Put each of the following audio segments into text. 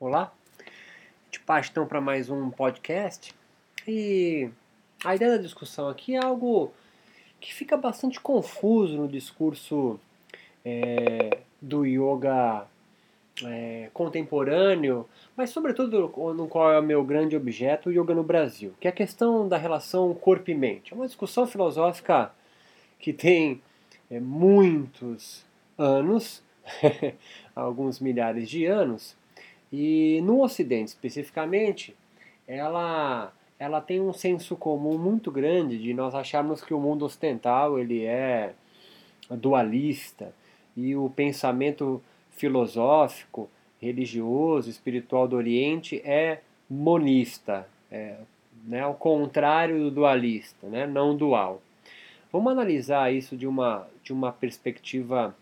Olá, parte então para mais um podcast e a ideia da discussão aqui é algo que fica bastante confuso no discurso é, do yoga é, contemporâneo, mas sobretudo no qual é o meu grande objeto, o yoga no Brasil, que é a questão da relação corpo e mente. É uma discussão filosófica que tem é, muitos anos, alguns milhares de anos, e no Ocidente, especificamente, ela, ela tem um senso comum muito grande de nós acharmos que o mundo ocidental ele é dualista e o pensamento filosófico, religioso, espiritual do Oriente é monista, é né, contrário do dualista, né, não dual. Vamos analisar isso de uma, de uma perspectiva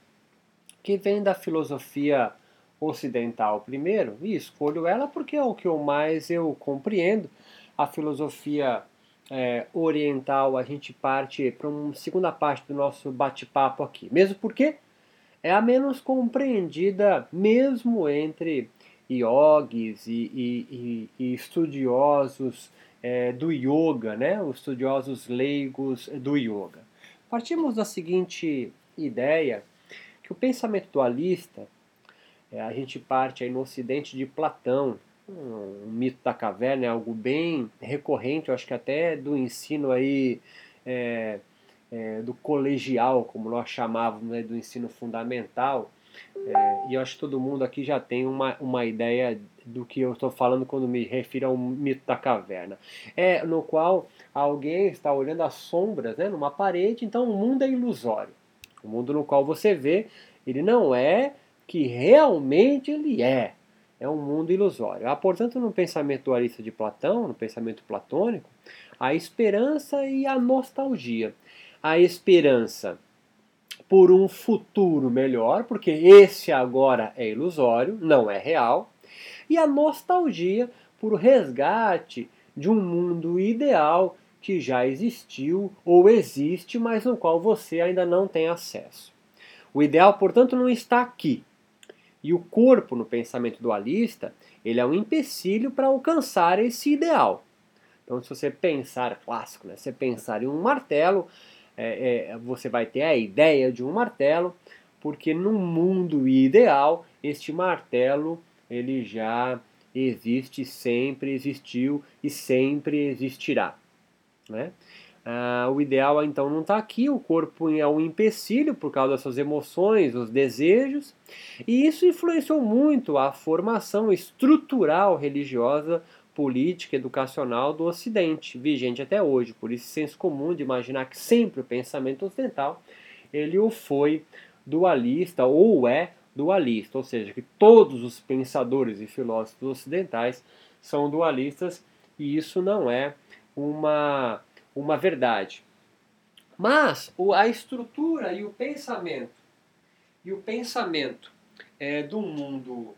que vem da filosofia ocidental primeiro, e escolho ela porque é o que eu mais eu compreendo. A filosofia é, oriental, a gente parte para uma segunda parte do nosso bate-papo aqui. Mesmo porque é a menos compreendida mesmo entre yogis e, e, e, e estudiosos é, do yoga, né? os estudiosos leigos do yoga. Partimos da seguinte ideia, que o pensamento dualista é, a gente parte aí no ocidente de Platão, um, um mito da caverna, é algo bem recorrente, eu acho que até do ensino aí é, é, do colegial, como nós chamávamos, né, do ensino fundamental. É, e eu acho que todo mundo aqui já tem uma, uma ideia do que eu estou falando quando me refiro ao mito da caverna. É no qual alguém está olhando as sombras né, numa parede, então o mundo é ilusório. O mundo no qual você vê, ele não é que realmente ele é. É um mundo ilusório. Há, portanto, no pensamento dualista de Platão, no pensamento platônico, a esperança e a nostalgia. A esperança por um futuro melhor, porque esse agora é ilusório, não é real, e a nostalgia por resgate de um mundo ideal que já existiu ou existe, mas no qual você ainda não tem acesso. O ideal, portanto, não está aqui, e o corpo, no pensamento dualista, ele é um empecilho para alcançar esse ideal. Então, se você pensar, clássico, né? Você pensar em um martelo, é, é, você vai ter a ideia de um martelo, porque no mundo ideal, este martelo ele já existe, sempre existiu e sempre existirá. Né? Ah, o ideal então não está aqui, o corpo é um empecilho por causa das suas emoções, os desejos, e isso influenciou muito a formação estrutural religiosa, política, educacional do Ocidente, vigente até hoje. Por isso, senso comum de imaginar que sempre o pensamento ocidental ele o foi dualista ou é dualista, ou seja, que todos os pensadores e filósofos ocidentais são dualistas e isso não é uma uma verdade. Mas a estrutura e o pensamento e o pensamento é, do mundo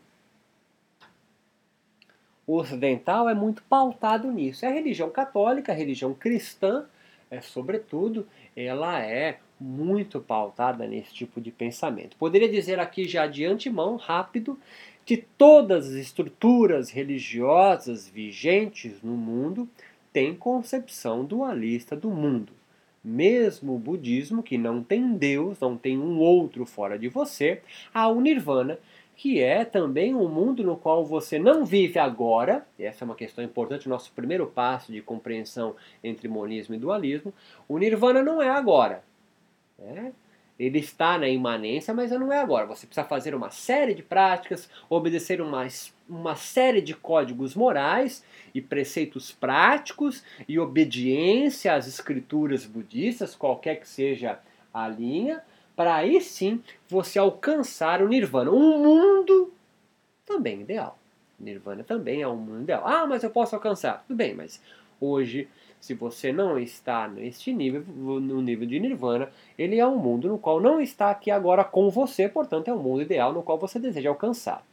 ocidental é muito pautado nisso. É a religião católica, a religião cristã, é, sobretudo, ela é muito pautada nesse tipo de pensamento. Poderia dizer aqui já de antemão, rápido, que todas as estruturas religiosas vigentes no mundo tem concepção dualista do mundo. Mesmo o budismo, que não tem Deus, não tem um outro fora de você, há o nirvana, que é também um mundo no qual você não vive agora, essa é uma questão importante, nosso primeiro passo de compreensão entre monismo e dualismo, o nirvana não é agora. Né? Ele está na imanência, mas não é agora. Você precisa fazer uma série de práticas, obedecer uma, uma série de códigos morais e preceitos práticos e obediência às escrituras budistas, qualquer que seja a linha, para aí sim você alcançar o nirvana, um mundo também ideal. Nirvana também é um mundo ideal. Ah, mas eu posso alcançar. Tudo bem, mas hoje se você não está neste nível, no nível de nirvana, ele é um mundo no qual não está aqui agora com você, portanto é um mundo ideal no qual você deseja alcançar.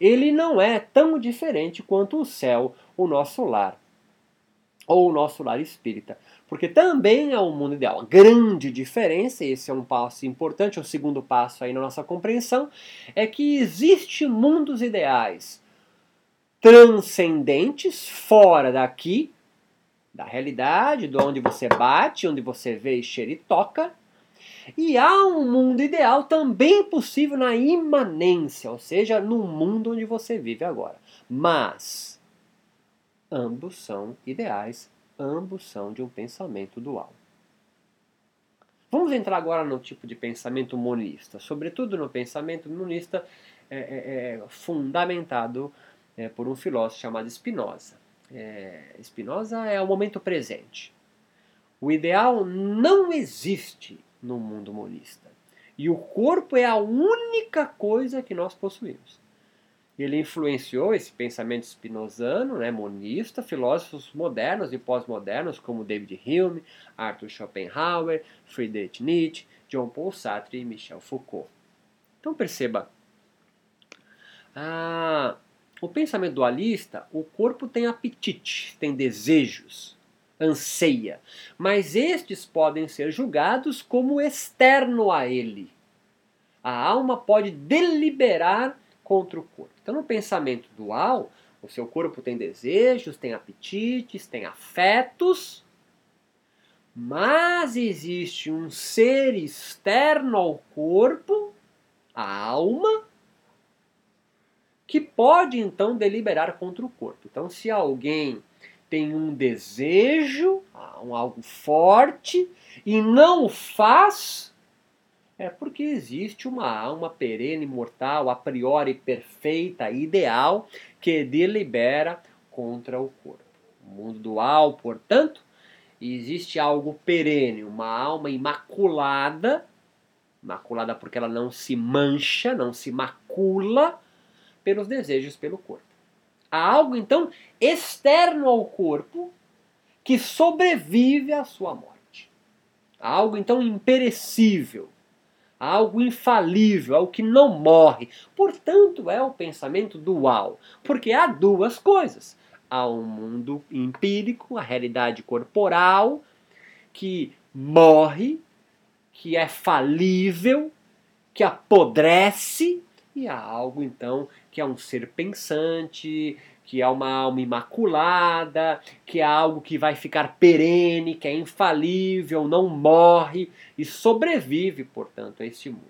Ele não é tão diferente quanto o céu, o nosso lar, ou o nosso lar espírita, porque também é um mundo ideal. A grande diferença, esse é um passo importante, o segundo passo aí na nossa compreensão, é que existe mundos ideais transcendentes fora daqui, da realidade, de onde você bate, onde você vê, cheira e toca. E há um mundo ideal também possível na imanência, ou seja, no mundo onde você vive agora. Mas ambos são ideais, ambos são de um pensamento dual. Vamos entrar agora no tipo de pensamento monista, sobretudo no pensamento monista é, é, é, fundamentado é, por um filósofo chamado Spinoza. É, Spinoza é o momento presente. O ideal não existe no mundo monista. E o corpo é a única coisa que nós possuímos. Ele influenciou esse pensamento spinozano, né, monista, filósofos modernos e pós-modernos como David Hume, Arthur Schopenhauer, Friedrich Nietzsche, John Paul Sartre e Michel Foucault. Então perceba, ah, o pensamento dualista, o corpo tem apetite, tem desejos, anseia, mas estes podem ser julgados como externo a ele. A alma pode deliberar contra o corpo. Então, no pensamento dual, o seu corpo tem desejos, tem apetites, tem afetos, mas existe um ser externo ao corpo, a alma, que pode então deliberar contra o corpo. Então, se alguém tem um desejo, um algo forte, e não o faz, é porque existe uma alma perene, mortal, a priori perfeita, ideal, que delibera contra o corpo. O mundo dual, portanto, existe algo perene, uma alma imaculada, imaculada porque ela não se mancha, não se macula pelos desejos pelo corpo. Há algo então externo ao corpo que sobrevive à sua morte. Há algo então imperecível algo infalível, algo que não morre. Portanto, é o pensamento dual, porque há duas coisas. Há um mundo empírico, a realidade corporal, que morre, que é falível, que apodrece, e há algo então que é um ser pensante, que é uma alma imaculada, que é algo que vai ficar perene, que é infalível, não morre e sobrevive, portanto, a este mundo.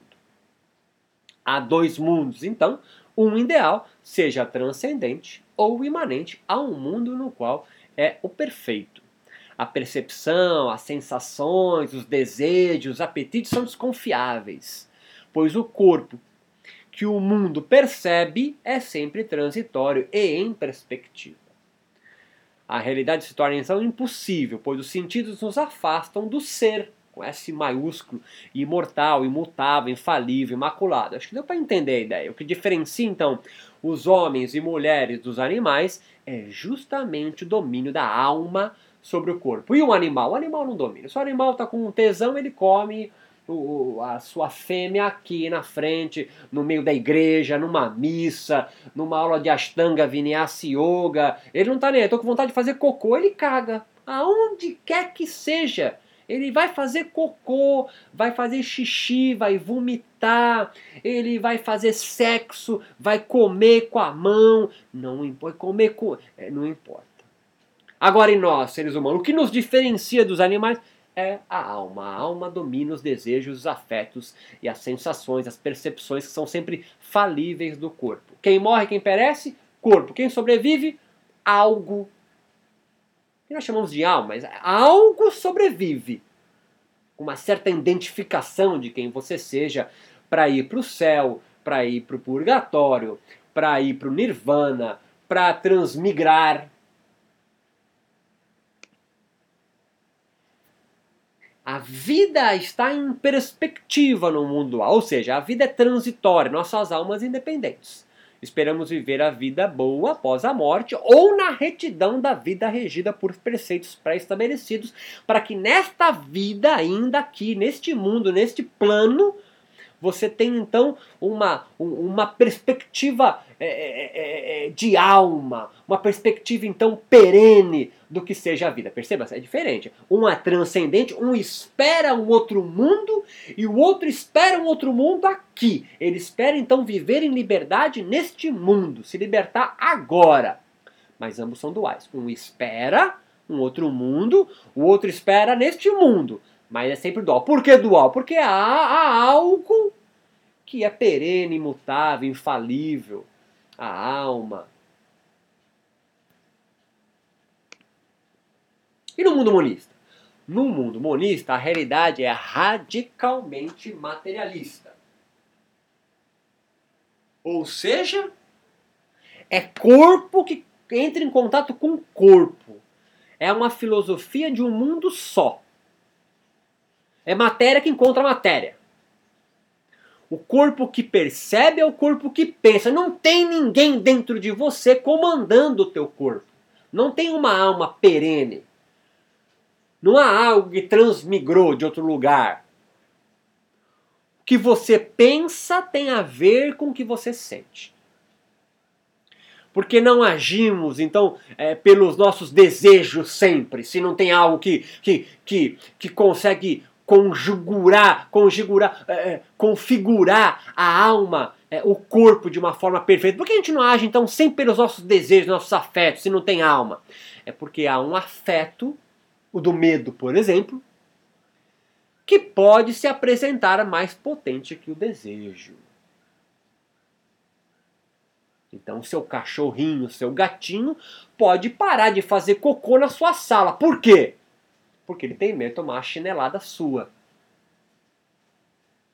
Há dois mundos, então, um ideal, seja transcendente ou imanente a um mundo no qual é o perfeito. A percepção, as sensações, os desejos, os apetites são desconfiáveis, pois o corpo que o mundo percebe é sempre transitório e em perspectiva. A realidade se torna então impossível, pois os sentidos nos afastam do ser, com S maiúsculo, imortal, imutável, infalível, imaculado. Acho que deu para entender a ideia. O que diferencia então os homens e mulheres dos animais é justamente o domínio da alma sobre o corpo. E o animal? O animal não domina. Se o animal está com tesão, ele come o, a sua fêmea aqui na frente, no meio da igreja, numa missa, numa aula de Ashtanga Vinyasa Yoga. Ele não tá nem aí, tô com vontade de fazer cocô, ele caga. Aonde quer que seja. Ele vai fazer cocô, vai fazer xixi, vai vomitar, ele vai fazer sexo, vai comer com a mão, não importa, comer com, é, não importa. Agora em nós, seres humanos, o que nos diferencia dos animais é a alma. A alma domina os desejos, os afetos e as sensações, as percepções que são sempre falíveis do corpo. Quem morre, quem perece? Corpo. Quem sobrevive? Algo. Que nós chamamos de alma, mas algo sobrevive. Uma certa identificação de quem você seja para ir para o céu, para ir para o purgatório, para ir para o nirvana, para transmigrar, A vida está em perspectiva no mundo ou seja, a vida é transitória, nossas almas independentes. Esperamos viver a vida boa após a morte ou na retidão da vida regida por preceitos pré-estabelecidos, para que nesta vida, ainda aqui, neste mundo, neste plano, você tem então uma, uma perspectiva é é, é, é, de alma, uma perspectiva então perene do que seja a vida. Perceba, é diferente. Um é transcendente, um espera um outro mundo e o outro espera um outro mundo aqui. Ele espera então viver em liberdade neste mundo, se libertar agora. mas ambos são duais. Um espera um outro mundo, o outro espera neste mundo, mas é sempre dual. Por que dual? Porque há, há algo que é perene, imutável, infalível, a alma. E no mundo monista? No mundo monista, a realidade é radicalmente materialista. Ou seja, é corpo que entra em contato com corpo. É uma filosofia de um mundo só. É matéria que encontra matéria. O corpo que percebe é o corpo que pensa. Não tem ninguém dentro de você comandando o teu corpo. Não tem uma alma perene. Não há algo que transmigrou de outro lugar. O que você pensa tem a ver com o que você sente porque não agimos então é, pelos nossos desejos sempre, se não tem algo que, que, que, que consegue conjugurar, conjugurar, é, é, configurar a alma, é, o corpo de uma forma perfeita. Por que a gente não age então sempre pelos nossos desejos, nossos afetos, se não tem alma? É porque há um afeto, o do medo, por exemplo, que pode se apresentar mais potente que o desejo. Então, seu cachorrinho, seu gatinho, pode parar de fazer cocô na sua sala. Por quê? Porque ele tem medo de tomar a chinelada sua.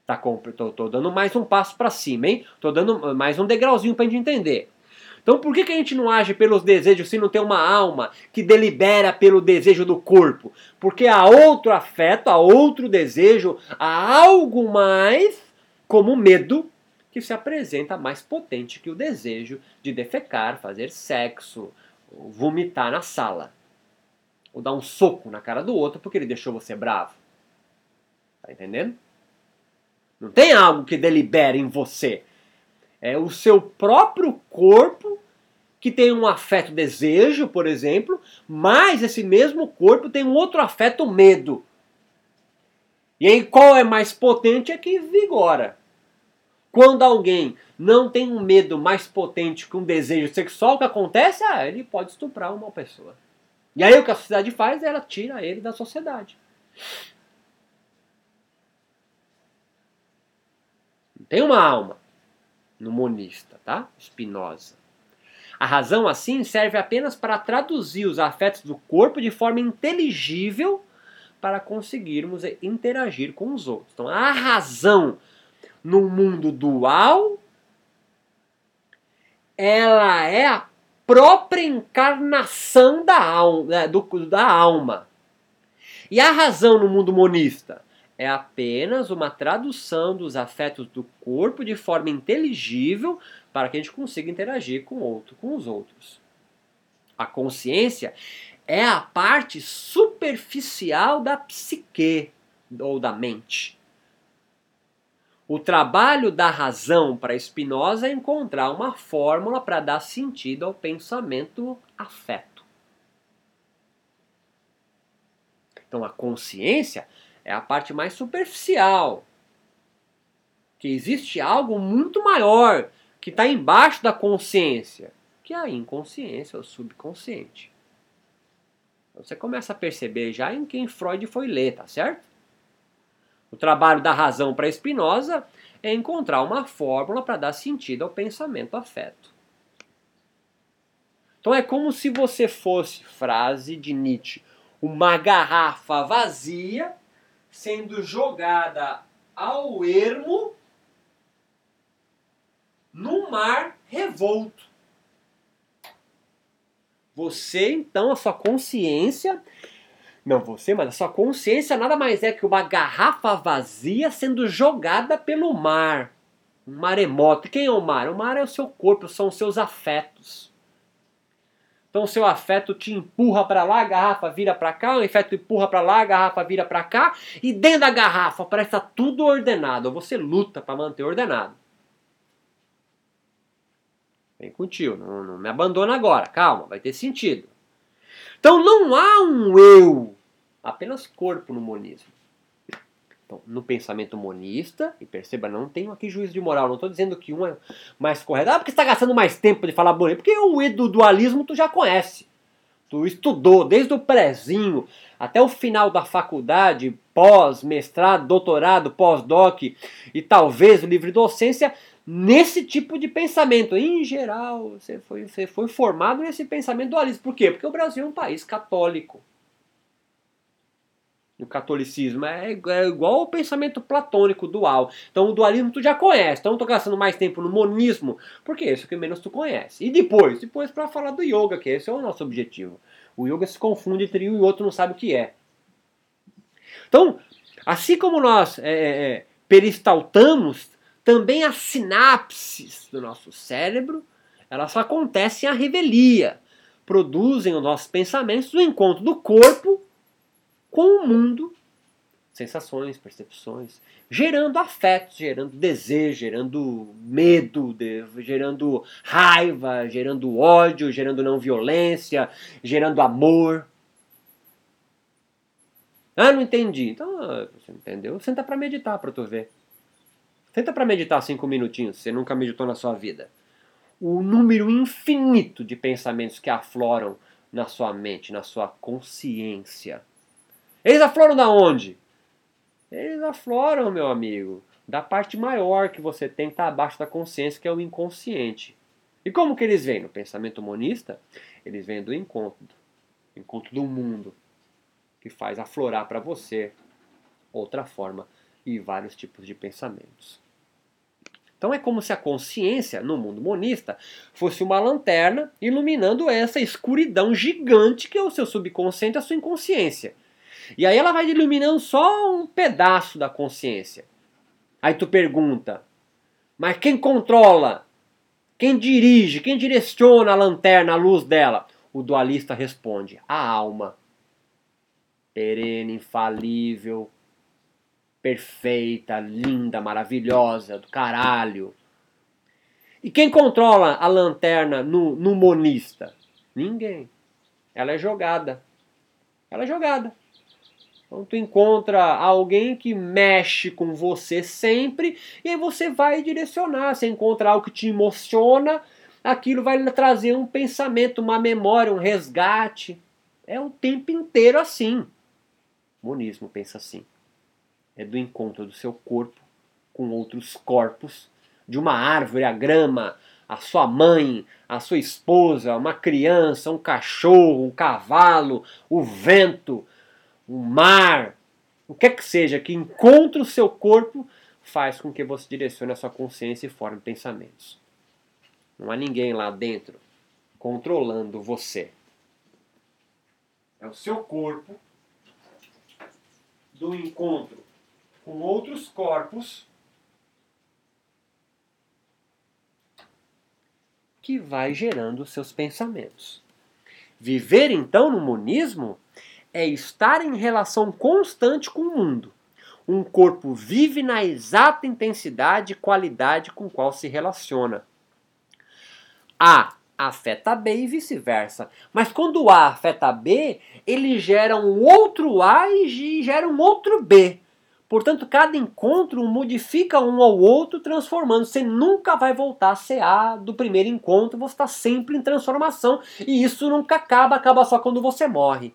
Tá, tô, tô dando mais um passo para cima, hein? Tô dando mais um degrauzinho para gente entender. Então, por que, que a gente não age pelos desejos se não tem uma alma que delibera pelo desejo do corpo? Porque há outro afeto, há outro desejo, há algo mais, como medo, que se apresenta mais potente que o desejo de defecar, fazer sexo, vomitar na sala. Ou dar um soco na cara do outro porque ele deixou você bravo. Tá entendendo? Não tem algo que delibere em você. É o seu próprio corpo que tem um afeto desejo, por exemplo, mas esse mesmo corpo tem um outro afeto medo. E aí qual é mais potente é que vigora. Quando alguém não tem um medo mais potente que um desejo sexual, o que acontece? Ah, ele pode estuprar uma pessoa. E aí o que a sociedade faz? Ela tira ele da sociedade. Tem uma alma no monista, tá? Spinoza. A razão, assim, serve apenas para traduzir os afetos do corpo de forma inteligível para conseguirmos interagir com os outros. Então, a razão no mundo dual, ela é a própria encarnação da alma, né, do, da alma. E a razão no mundo monista é apenas uma tradução dos afetos do corpo de forma inteligível para que a gente consiga interagir com, outro, com os outros. A consciência é a parte superficial da psique ou da mente. O trabalho da razão para Spinoza é encontrar uma fórmula para dar sentido ao pensamento afeto. Então a consciência é a parte mais superficial. Que existe algo muito maior que está embaixo da consciência, que é a inconsciência, o subconsciente. Então, você começa a perceber já em quem Freud foi ler, tá certo? O trabalho da razão para Spinoza é encontrar uma fórmula para dar sentido ao pensamento afeto. Então é como se você fosse, frase de Nietzsche, uma garrafa vazia sendo jogada ao ermo no mar revolto. Você, então, a sua consciência não você, mas a sua consciência nada mais é que uma garrafa vazia sendo jogada pelo mar. Um maremoto. Quem é o mar? O mar é o seu corpo, são os seus afetos. Então o seu afeto te empurra para lá, a garrafa vira para cá, o afeto empurra para lá, a garrafa vira para cá, e dentro da garrafa parece estar tudo ordenado. Você luta para manter ordenado. Vem contigo, não, não me abandona agora, calma, vai ter sentido. Então não há um eu, apenas corpo no monismo. Então, no pensamento monista, e perceba, não tenho aqui juízo de moral, não estou dizendo que um é mais correto. Ah, porque está gastando mais tempo de falar bonito. Porque o dualismo tu já conhece. Tu estudou desde o prezinho até o final da faculdade, pós, mestrado, doutorado, pós-doc e talvez o livre docência nesse tipo de pensamento. Em geral, você foi, você foi formado nesse pensamento dualista. Por quê? Porque o Brasil é um país católico no catolicismo. É, é igual ao pensamento platônico dual. Então o dualismo tu já conhece. Então eu tô gastando mais tempo no monismo, porque é isso que menos tu conhece. E depois? Depois para falar do yoga, que esse é o nosso objetivo. O yoga se confunde entre um e outro não sabe o que é. Então, assim como nós é, é, é peristaltamos, também as sinapses do nosso cérebro, elas acontecem à revelia. Produzem os nossos pensamentos do encontro do corpo com o mundo, sensações, percepções, gerando afetos, gerando desejo, gerando medo, gerando raiva, gerando ódio, gerando não violência, gerando amor. Ah, não entendi. Então, você entendeu? Senta para meditar para tu ver. Senta para meditar cinco minutinhos, você nunca meditou na sua vida. O número infinito de pensamentos que afloram na sua mente, na sua consciência eles afloram da onde? Eles afloram, meu amigo, da parte maior que você tem que estar tá abaixo da consciência, que é o inconsciente. E como que eles vêm? No pensamento monista, eles vêm do encontro, encontro do mundo, que faz aflorar para você outra forma e vários tipos de pensamentos. Então é como se a consciência, no mundo monista, fosse uma lanterna iluminando essa escuridão gigante que é o seu subconsciente, a sua inconsciência. E aí ela vai iluminando só um pedaço da consciência. Aí tu pergunta, mas quem controla? Quem dirige? Quem direciona a lanterna, a luz dela? O dualista responde: a alma. Perene, infalível, perfeita, linda, maravilhosa, do caralho. E quem controla a lanterna no, no monista? Ninguém. Ela é jogada. Ela é jogada. Então tu encontra alguém que mexe com você sempre e aí você vai direcionar. Você encontra algo que te emociona, aquilo vai trazer um pensamento, uma memória, um resgate. É o tempo inteiro assim. O monismo pensa assim. É do encontro do seu corpo com outros corpos, de uma árvore, a grama, a sua mãe, a sua esposa, uma criança, um cachorro, um cavalo, o vento, o mar, o que é que seja que encontre o seu corpo, faz com que você direcione a sua consciência e forme pensamentos. Não há ninguém lá dentro controlando você. É o seu corpo do encontro com outros corpos que vai gerando os seus pensamentos. Viver então no monismo é estar em relação constante com o mundo. Um corpo vive na exata intensidade e qualidade com qual se relaciona. A afeta B e vice-versa. Mas quando A afeta B, ele gera um outro A e gera um outro B. Portanto, cada encontro modifica um ao outro, transformando. Você nunca vai voltar a ser A do primeiro encontro, você está sempre em transformação. E isso nunca acaba, acaba só quando você morre.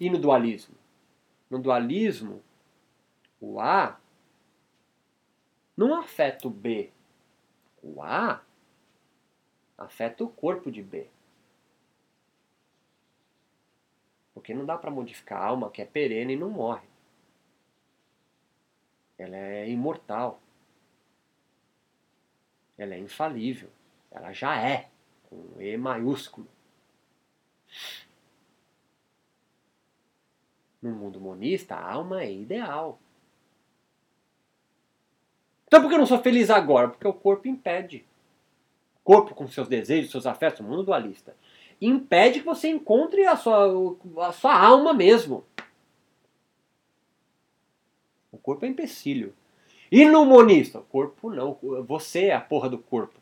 E no dualismo? No dualismo, o A não afeta o B. O A afeta o corpo de B. Porque não dá para modificar a alma que é perene e não morre. Ela é imortal. Ela é infalível. Ela já é, com E maiúsculo. No mundo monista, a alma é ideal. Então por que eu não sou feliz agora? Porque o corpo impede. O corpo com seus desejos, seus afetos, o mundo dualista, impede que você encontre a sua, a sua alma mesmo. O corpo é empecilho. E no monista? O corpo não. Você é a porra do corpo.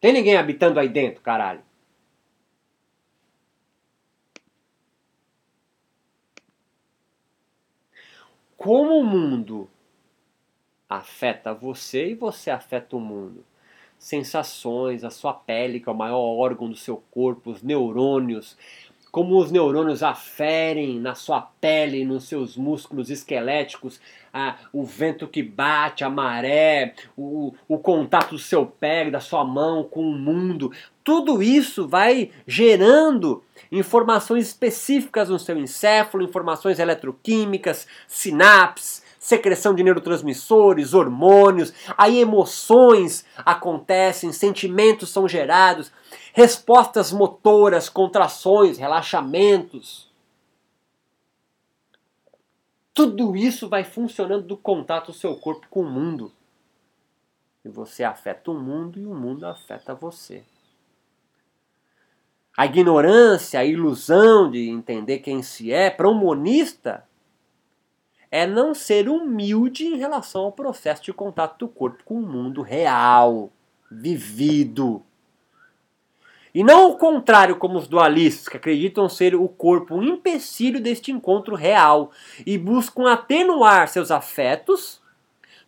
Tem ninguém habitando aí dentro, caralho. Como o mundo afeta você e você afeta o mundo. Sensações, a sua pele, que é o maior órgão do seu corpo, os neurônios, como os neurônios aferem na sua pele, nos seus músculos esqueléticos, a, o vento que bate, a maré, o, o contato do seu pé, da sua mão com o mundo. Tudo isso vai gerando informações específicas no seu encéfalo, informações eletroquímicas, sinapses, secreção de neurotransmissores, hormônios, aí emoções acontecem, sentimentos são gerados, respostas motoras, contrações, relaxamentos. Tudo isso vai funcionando do contato do seu corpo com o mundo. E você afeta o mundo e o mundo afeta você. A ignorância, a ilusão de entender quem se é, para um monista, é não ser humilde em relação ao processo de contato do corpo com o mundo real, vivido. E não o contrário, como os dualistas, que acreditam ser o corpo um empecilho deste encontro real e buscam atenuar seus afetos,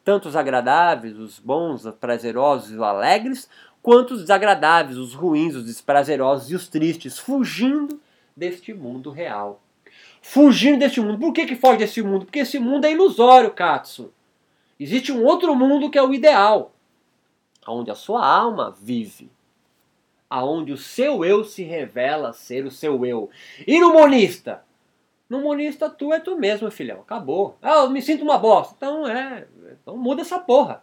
tanto os agradáveis, os bons, os prazerosos e os alegres, quanto os desagradáveis, os ruins, os desprazerosos e os tristes, fugindo deste mundo real. Fugindo deste mundo. Por que, que foge desse mundo? Porque esse mundo é ilusório, Katsu. Existe um outro mundo que é o ideal, onde a sua alma vive aonde o seu eu se revela ser o seu eu. E no monista? No monista, tu é tu mesmo, filhão. Acabou. Ah, eu me sinto uma bosta. Então é. Então muda essa porra.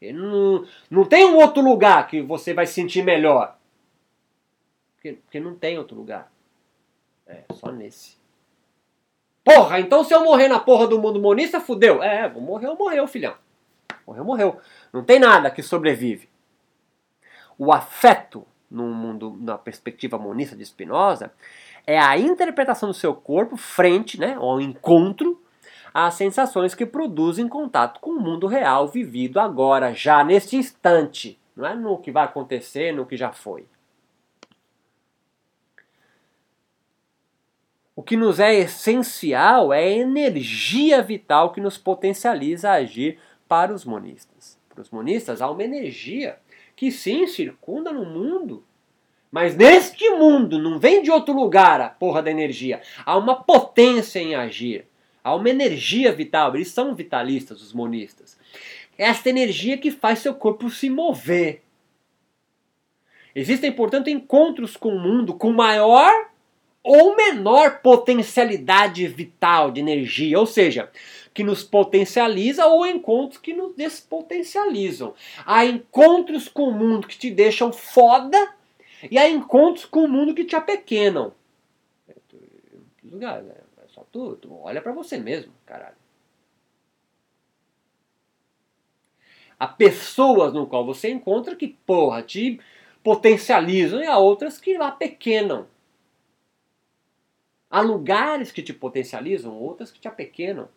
não, não tem um outro lugar que você vai sentir melhor. Porque, porque não tem outro lugar. É, só nesse. Porra, então se eu morrer na porra do mundo monista, fudeu. É, vou morrer, morreu, filhão. Morreu, morreu. Não tem nada que sobrevive. O afeto no mundo, na perspectiva monista de Spinoza, é a interpretação do seu corpo frente né, ao encontro às sensações que produzem contato com o mundo real vivido agora, já neste instante, não é no que vai acontecer, no que já foi. Que nos é essencial é a energia vital que nos potencializa a agir para os monistas. Para os monistas, há uma energia que sim circunda no mundo. Mas neste mundo não vem de outro lugar a porra da energia. Há uma potência em agir. Há uma energia vital. Eles são vitalistas, os monistas. Esta energia que faz seu corpo se mover. Existem, portanto, encontros com o mundo com maior ou menor potencialidade vital de energia, ou seja, que nos potencializa ou encontros que nos despotencializam. Há encontros com o mundo que te deixam foda e há encontros com o mundo que te apequenam. Lugar, né? É só tu, tu olha para você mesmo, caralho. Há pessoas no qual você encontra que, porra, te potencializam e há outras que lá pequenam. Há lugares que te potencializam, outras que te apequenam.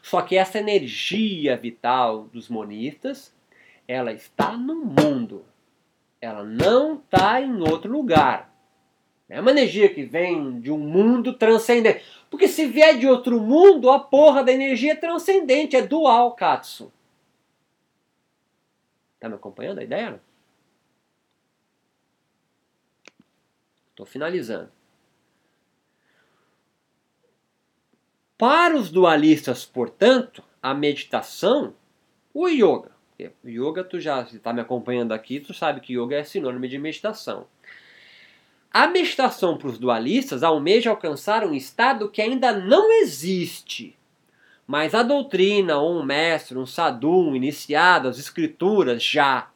Só que essa energia vital dos monistas, ela está no mundo. Ela não está em outro lugar. É uma energia que vem de um mundo transcendente. Porque se vier de outro mundo, a porra da energia é transcendente, é dual, Katsu. Tá me acompanhando a ideia? Estou finalizando. Para os dualistas, portanto, a meditação, o yoga. Yoga, tu já está me acompanhando aqui, tu sabe que yoga é sinônimo de meditação. A meditação para os dualistas almeja alcançar um estado que ainda não existe. Mas a doutrina, ou um mestre, um sadhu, um iniciado, as escrituras já.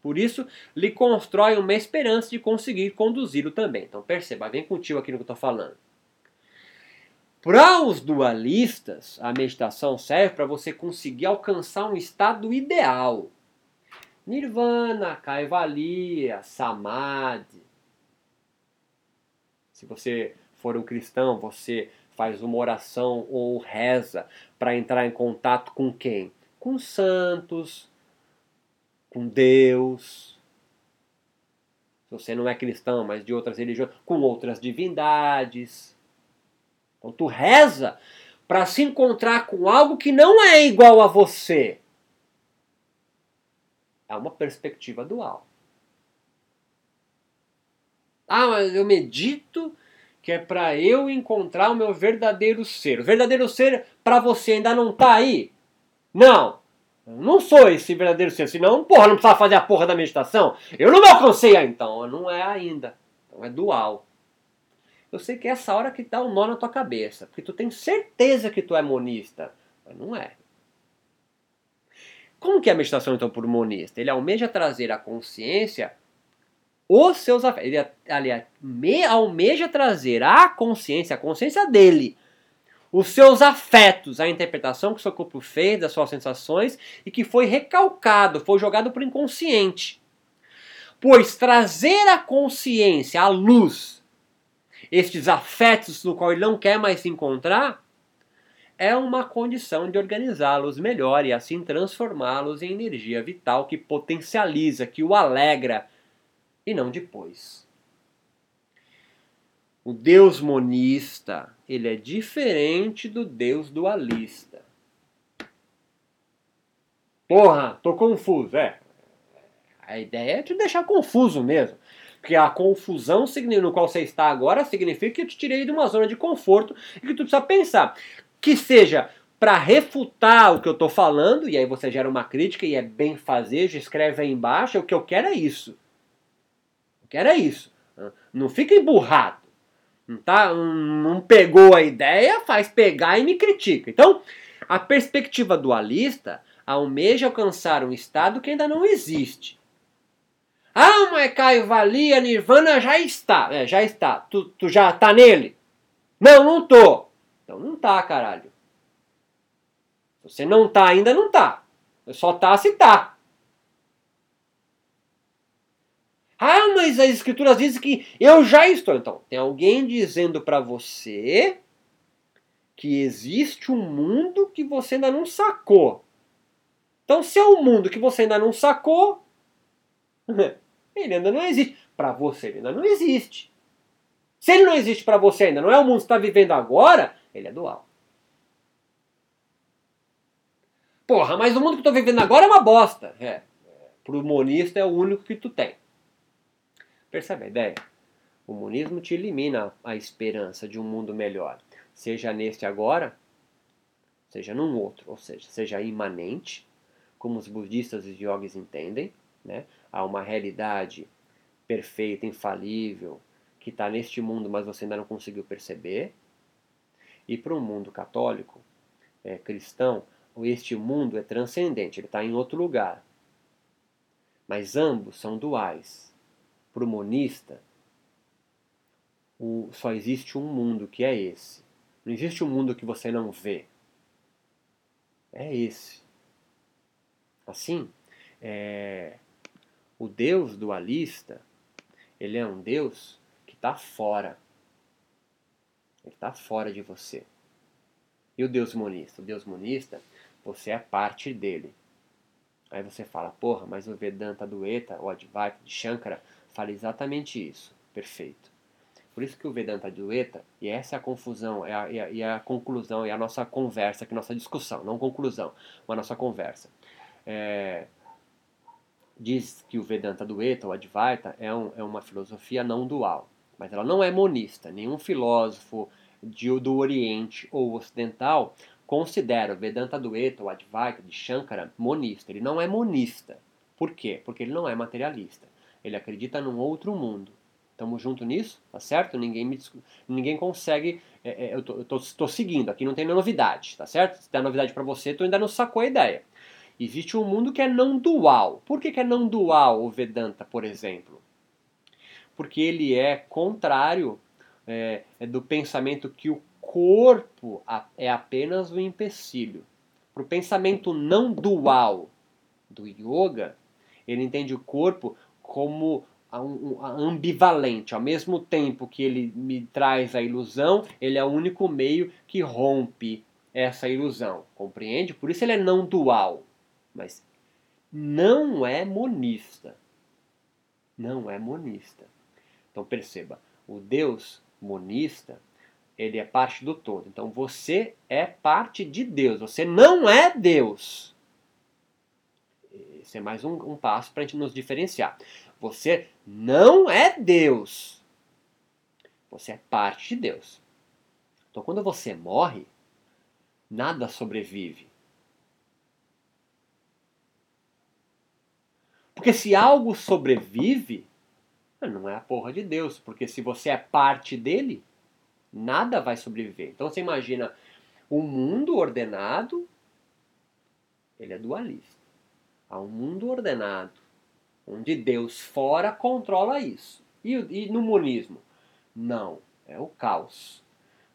Por isso, lhe constrói uma esperança de conseguir conduzi-lo também. Então perceba, vem contigo aqui no que eu estou falando. Para os dualistas, a meditação serve para você conseguir alcançar um estado ideal. Nirvana, Kaivalya, Samadhi. Se você for um cristão, você faz uma oração ou reza para entrar em contato com quem? Com santos, com Deus. Se você não é cristão, mas de outras religiões, com outras divindades. Então tu reza para se encontrar com algo que não é igual a você. É uma perspectiva dual. Ah, mas eu medito que é para eu encontrar o meu verdadeiro ser. O verdadeiro ser para você ainda não tá aí? Não. Eu não sou esse verdadeiro ser, senão, porra, não precisava fazer a porra da meditação. Eu não me alcancei ainda. Então, não é ainda. Então é dual. Eu sei que é essa hora que dá um nó na tua cabeça, porque tu tem certeza que tu é monista, mas não é. Como que é a meditação então por monista? Ele almeja trazer à consciência os seus afetos. Ele, aliás, almeja trazer à consciência, a consciência dele, os seus afetos, a interpretação que o seu corpo fez das suas sensações e que foi recalcado, foi jogado para o inconsciente. Pois trazer à consciência, à luz, estes afetos no qual ele não quer mais se encontrar, é uma condição de organizá-los melhor e assim transformá-los em energia vital que potencializa, que o alegra, e não depois. O Deus monista, ele é diferente do Deus dualista. Porra, tô confuso, é. A ideia é te deixar confuso mesmo. Porque a confusão no qual você está agora significa que eu te tirei de uma zona de conforto e que tu precisa pensar. Que seja para refutar o que eu estou falando, e aí você gera uma crítica e é bem fazer, escreve aí embaixo, o que eu quero é isso que era isso. Não fica emburrado. Não, tá, não pegou a ideia, faz pegar e me critica. Então, a perspectiva dualista almeja alcançar um estado que ainda não existe. Ah, mas Caio Valia, Nirvana já está. É, já está. Tu, tu já tá nele? Não, não tô. Então não tá, caralho. Você não tá ainda, não tá. Só tá se tá. Ah, mas as escrituras dizem que eu já estou. Então, tem alguém dizendo para você que existe um mundo que você ainda não sacou. Então, se é um mundo que você ainda não sacou, ele ainda não existe. Para você, ele ainda não existe. Se ele não existe para você ainda, não é o mundo que está vivendo agora, ele é dual. Porra, mas o mundo que eu estou vivendo agora é uma bosta. É. Pro monista é o único que tu tem. Percebe a ideia? O monismo te elimina a esperança de um mundo melhor, seja neste agora, seja num outro, ou seja, seja imanente, como os budistas e os yogis entendem, né? Há uma realidade perfeita, infalível, que está neste mundo, mas você ainda não conseguiu perceber. E para um mundo católico, é, cristão, este mundo é transcendente, ele está em outro lugar. Mas ambos são duais para o monista, só existe um mundo que é esse. Não existe um mundo que você não vê. É esse. Assim, é, o Deus dualista, ele é um Deus que está fora. Ele está fora de você. E o Deus monista? O Deus monista, você é parte dele. Aí você fala, porra, mas o Vedanta Dueta, o Advaita de Shankara, fala exatamente isso. Perfeito. Por isso que o Vedanta Dueta, e essa é a confusão, é a, é a, é a conclusão, é a nossa conversa, que é nossa discussão, não conclusão, mas a nossa conversa. É, diz que o Vedanta Dueta, ou Advaita, é, um, é uma filosofia não dual, mas ela não é monista. Nenhum filósofo de, do Oriente ou Ocidental considera o Vedanta Dueta, ou Advaita, de Shankara, monista. Ele não é monista. Por quê? Porque ele não é materialista. Ele acredita num outro mundo. Estamos junto nisso? Tá certo? Ninguém, me, ninguém consegue. É, é, eu, tô, seguindo, aqui não tem novidade, tá certo? Se der novidade para você, tu ainda não sacou a ideia. Existe um mundo que é não dual. Por que, que é não dual o Vedanta, por exemplo? Porque ele é contrário é, é do pensamento que o corpo é apenas o empecilho. Para o pensamento não dual do yoga, ele entende o corpo como ambivalente. Ao mesmo tempo que ele me traz a ilusão, ele é o único meio que rompe essa ilusão. Compreende? Por isso ele é não dual. Mas não é monista. Não é monista. Então perceba, o Deus monista, ele é parte do todo. Então você é parte de Deus. Você não é Deus. Esse é mais um, um passo para a gente nos diferenciar. Você não é Deus. Você é parte de Deus. Então quando você morre, nada sobrevive. Porque se algo sobrevive, não é a porra de Deus. Porque se você é parte dele, nada vai sobreviver. Então você imagina um mundo ordenado, ele é dualista. Há um mundo ordenado, onde Deus fora controla isso. E, e no monismo? Não, é o caos.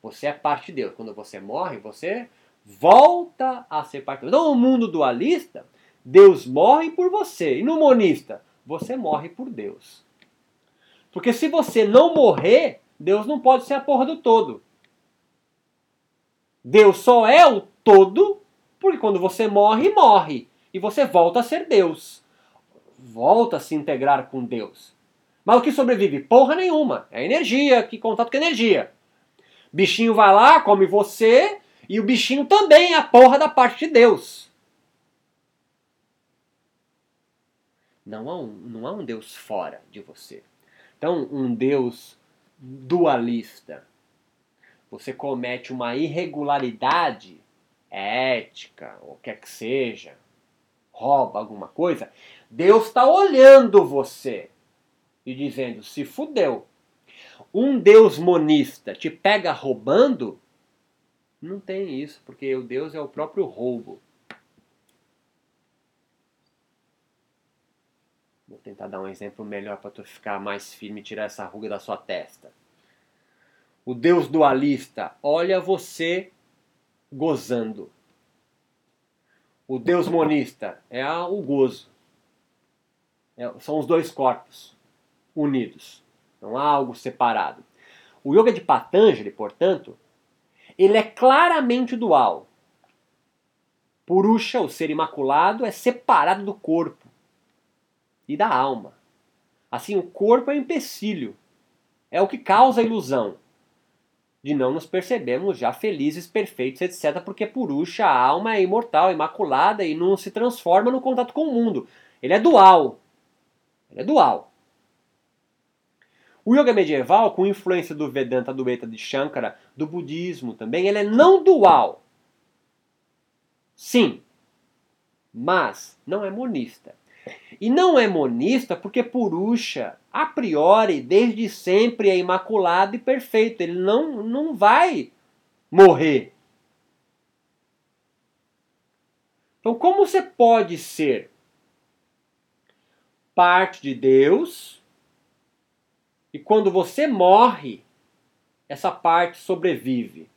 Você é parte de Deus. Quando você morre, você volta a ser parte de Deus. Então, no mundo dualista, Deus morre por você. E no monista, você morre por Deus. Porque se você não morrer, Deus não pode ser a porra do todo. Deus só é o todo porque quando você morre, morre. E você volta a ser Deus. Volta a se integrar com Deus. Mas o que sobrevive? Porra nenhuma. É energia, que contato com energia. Bichinho vai lá, come você, e o bichinho também é a porra da parte de Deus. Não há um, não há um Deus fora de você. Então, um Deus dualista. Você comete uma irregularidade ética, ou quer que seja, rouba alguma coisa, Deus está olhando você e dizendo: se fudeu. Um Deus monista te pega roubando? Não tem isso, porque o Deus é o próprio roubo. Vou tentar dar um exemplo melhor para tu ficar mais firme e tirar essa ruga da sua testa. O Deus dualista olha você gozando. O Deus monista é o gozo. É, são os dois corpos unidos. Não há algo separado. O Yoga de Patanjali, portanto, ele é claramente dual. Purusha, o ser imaculado, é separado do corpo e da alma. Assim, o corpo é um empecilho, é o que causa a ilusão de não nos percebermos já felizes, perfeitos, etc., porque Purusha, a alma, é imortal, imaculada e não se transforma no contato com o mundo. Ele é dual. Ele é dual. O yoga medieval, com influência do Vedanta, do Eta de Shankara, do budismo também, ele é não dual. Sim, mas não é monista. E não é monista porque Purusha, a priori, desde sempre é imaculado e perfeito. Ele não, não vai morrer. Então, como você pode ser parte de Deus e quando você morre, essa parte sobrevive?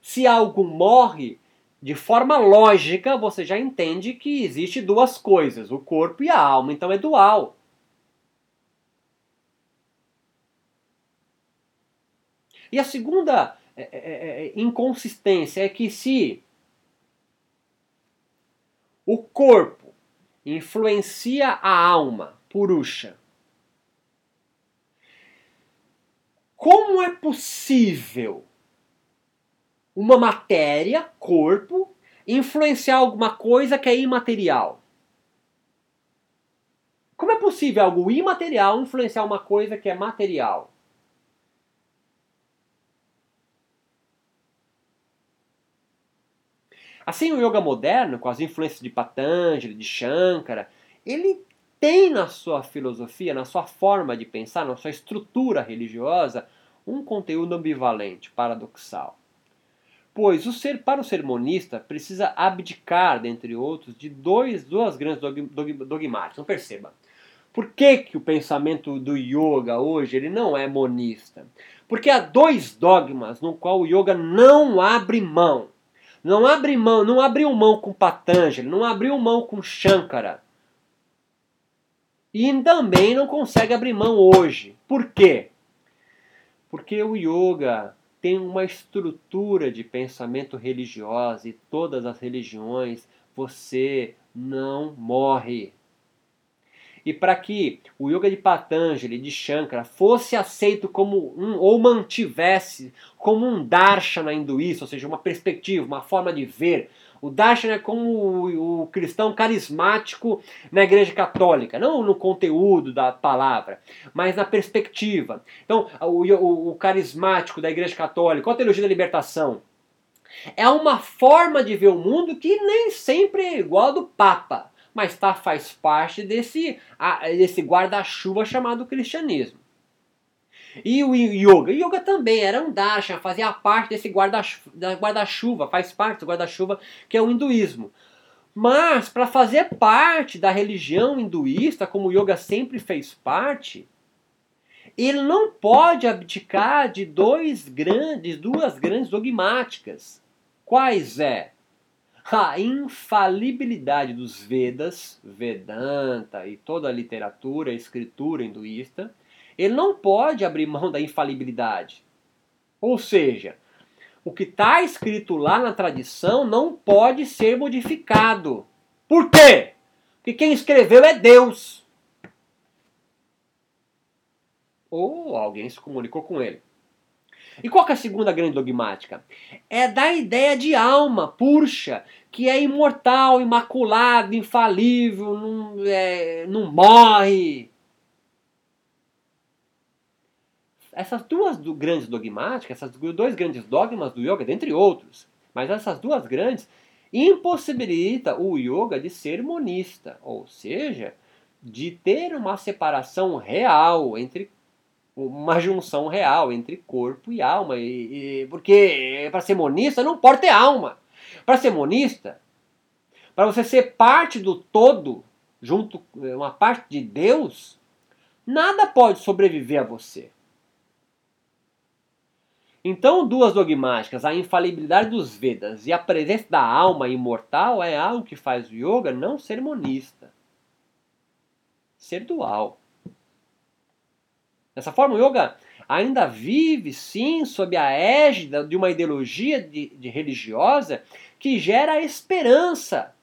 Se algo morre, de forma lógica, você já entende que existe duas coisas, o corpo e a alma, então é dual. E a segunda é, é, é, inconsistência é que se o corpo influencia a alma, purusha, como é possível uma matéria, corpo, influenciar alguma coisa que é imaterial. Como é possível algo imaterial influenciar uma coisa que é material? Assim, o yoga moderno, com as influências de Patanjali, de Shankara, ele tem na sua filosofia, na sua forma de pensar, na sua estrutura religiosa, um conteúdo ambivalente, paradoxal. Pois o ser para o sermonista precisa abdicar, dentre outros, de dois, duas grandes dogmáticas. Então perceba. Por que, que o pensamento do yoga hoje ele não é monista? Porque há dois dogmas no qual o yoga não abre mão. Não abre mão, não abriu mão com Patanjali, não abriu mão com Shankara. E também não consegue abrir mão hoje. Por quê? Porque o yoga tem uma estrutura de pensamento religiosa e todas as religiões, você não morre. e para que o yoga de Patanjali, de Shankara, fosse aceito como um, ou mantivesse como um darshana hinduísta, ou seja, uma perspectiva, uma forma de ver. O darshana é como o, o cristão carismático na igreja católica, não no conteúdo da palavra, mas na perspectiva. Então, o, o, o carismático da igreja católica, qual a teologia da libertação? É uma forma de ver o mundo que nem sempre é igual a do Papa mas tá, faz parte desse, desse guarda-chuva chamado cristianismo. E o yoga? O yoga também era um darshan, fazia parte desse guarda-chuva, faz parte do guarda-chuva que é o hinduísmo. Mas para fazer parte da religião hinduísta, como o yoga sempre fez parte, ele não pode abdicar de dois grandes, duas grandes dogmáticas. Quais é? a infalibilidade dos Vedas, Vedanta e toda a literatura, a escritura hinduísta, ele não pode abrir mão da infalibilidade. Ou seja, o que está escrito lá na tradição não pode ser modificado. Por quê? Porque quem escreveu é Deus. Ou alguém se comunicou com ele. E qual é a segunda grande dogmática? É da ideia de alma, purcha, que é imortal, imaculado, infalível, não, é, não morre. Essas duas do, grandes dogmáticas, essas dois grandes dogmas do yoga, dentre outros, mas essas duas grandes, impossibilita o yoga de ser monista, ou seja, de ter uma separação real entre uma junção real entre corpo e alma, e, e porque para ser monista não pode ter alma. Para ser monista, para você ser parte do todo, junto uma parte de Deus, nada pode sobreviver a você. Então, duas dogmáticas, a infalibilidade dos Vedas e a presença da alma imortal é algo que faz o yoga não ser monista, ser dual. Dessa forma, o yoga ainda vive, sim, sob a égide de uma ideologia de, de religiosa que gera a esperança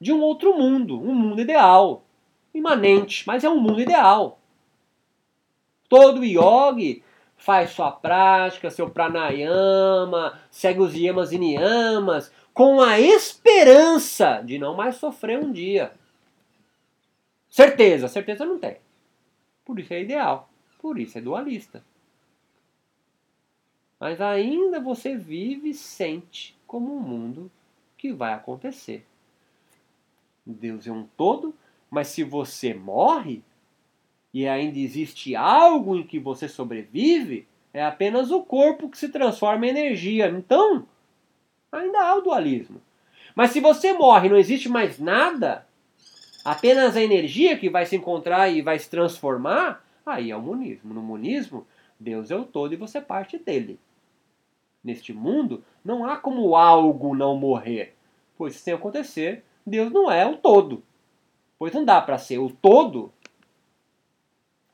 de um outro mundo, um mundo ideal. Imanente, mas é um mundo ideal. Todo yogi faz sua prática, seu pranayama, segue os yamas e niyamas, com a esperança de não mais sofrer um dia. Certeza, certeza não tem. Por isso é ideal. Por isso é dualista. Mas ainda você vive e sente como um mundo que vai acontecer. Deus é um todo, mas se você morre e ainda existe algo em que você sobrevive, é apenas o corpo que se transforma em energia. Então, ainda há o dualismo. Mas se você morre e não existe mais nada, apenas a energia que vai se encontrar e vai se transformar, Aí é o monismo. No monismo, Deus é o todo e você parte dele. Neste mundo, não há como algo não morrer, pois sem acontecer, Deus não é o todo. Pois não dá para ser o todo,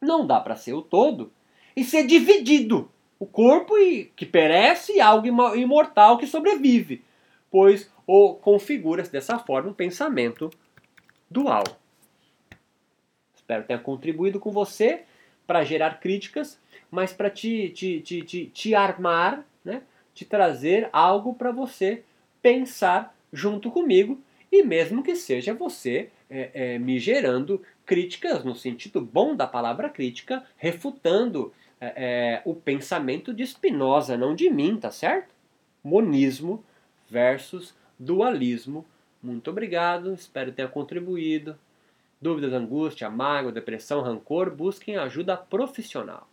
não dá para ser o todo e ser dividido. O corpo que perece e algo imortal que sobrevive, pois o configura-se dessa forma um pensamento dual. Espero ter contribuído com você para gerar críticas, mas para te, te, te, te, te armar, né? te trazer algo para você pensar junto comigo, e mesmo que seja você é, é, me gerando críticas no sentido bom da palavra crítica, refutando é, é o pensamento de Spinoza, não de mim, tá certo? Monismo versus dualismo. Muito obrigado, espero ter contribuído. Dúvidas, angústia, mágoa, depressão, rancor, busquem ajuda profissional.